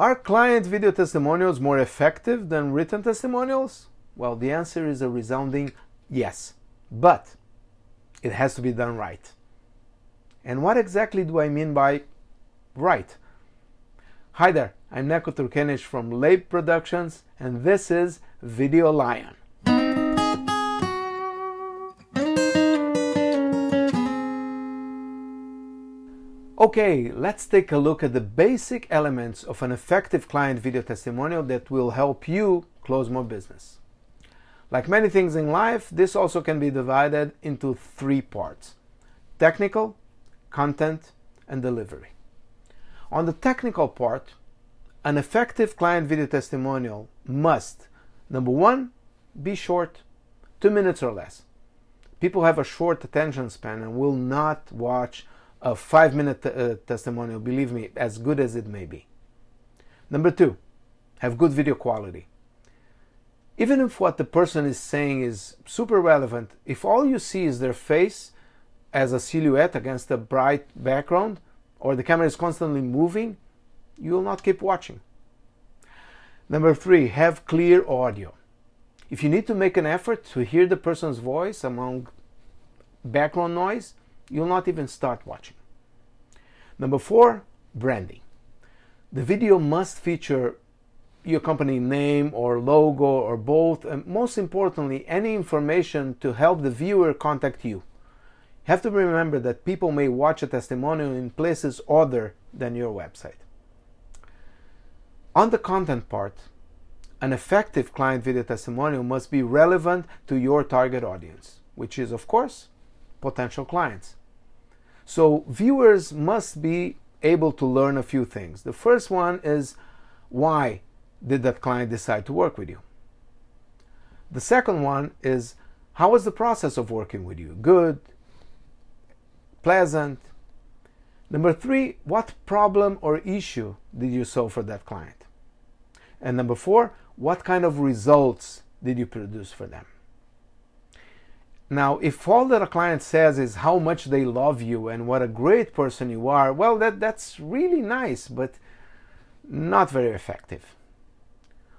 Are client video testimonials more effective than written testimonials? Well, the answer is a resounding yes, but it has to be done right. And what exactly do I mean by right? Hi there, I'm Neco Turkienicz from Leib Productions, and this is Video Lion. Okay, let's take a look at the basic elements of an effective client video testimonial that will help you close more business. Like many things in life, this also can be divided into three parts technical, content, and delivery. On the technical part, an effective client video testimonial must, number one, be short, two minutes or less. People have a short attention span and will not watch a five minute uh, testimonial, believe me, as good as it may be. Number two, have good video quality. Even if what the person is saying is super relevant, if all you see is their face as a silhouette against a bright background, or the camera is constantly moving, you will not keep watching. Number three, have clear audio. If you need to make an effort to hear the person's voice among background noise, you'll not even start watching. Number four, branding. The video must feature your company name or logo or both, and most importantly, any information to help the viewer contact you. You have to remember that people may watch a testimonial in places other than your website. On the content part, an effective client video testimonial must be relevant to your target audience, which is, of course, potential clients. So viewers must be able to learn a few things. The first one is why did that client decide to work with you? The second one is how was the process of working with you? Good, pleasant. Number three, what problem or issue did you solve for that client? And number four, what kind of results did you produce for them? Now, if all that a client says is how much they love you and what a great person you are, well, that, that's really nice, but not very effective.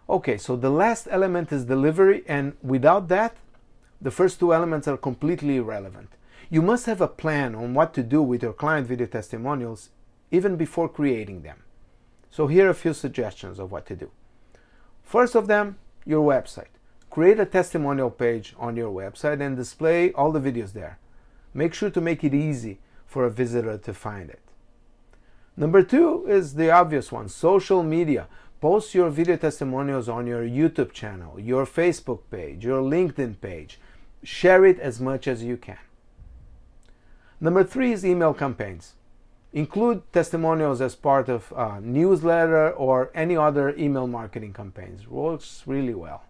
Okay, so the last element is delivery, and without that, the first two elements are completely irrelevant. You must have a plan on what to do with your client video testimonials even before creating them. So, here are a few suggestions of what to do. First of them, your website. Create a testimonial page on your website and display all the videos there. Make sure to make it easy for a visitor to find it. Number two is the obvious one social media. Post your video testimonials on your YouTube channel, your Facebook page, your LinkedIn page. Share it as much as you can. Number three is email campaigns. Include testimonials as part of a newsletter or any other email marketing campaigns. Works really well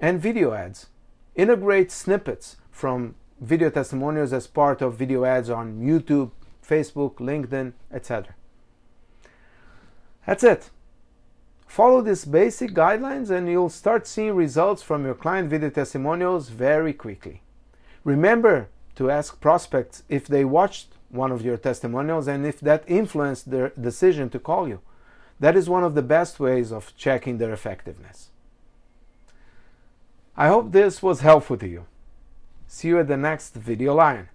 and video ads. Integrate snippets from video testimonials as part of video ads on YouTube, Facebook, LinkedIn, etc. That's it. Follow these basic guidelines and you'll start seeing results from your client video testimonials very quickly. Remember to ask prospects if they watched one of your testimonials and if that influenced their decision to call you. That is one of the best ways of checking their effectiveness. I hope this was helpful to you. See you at the next Video Lion.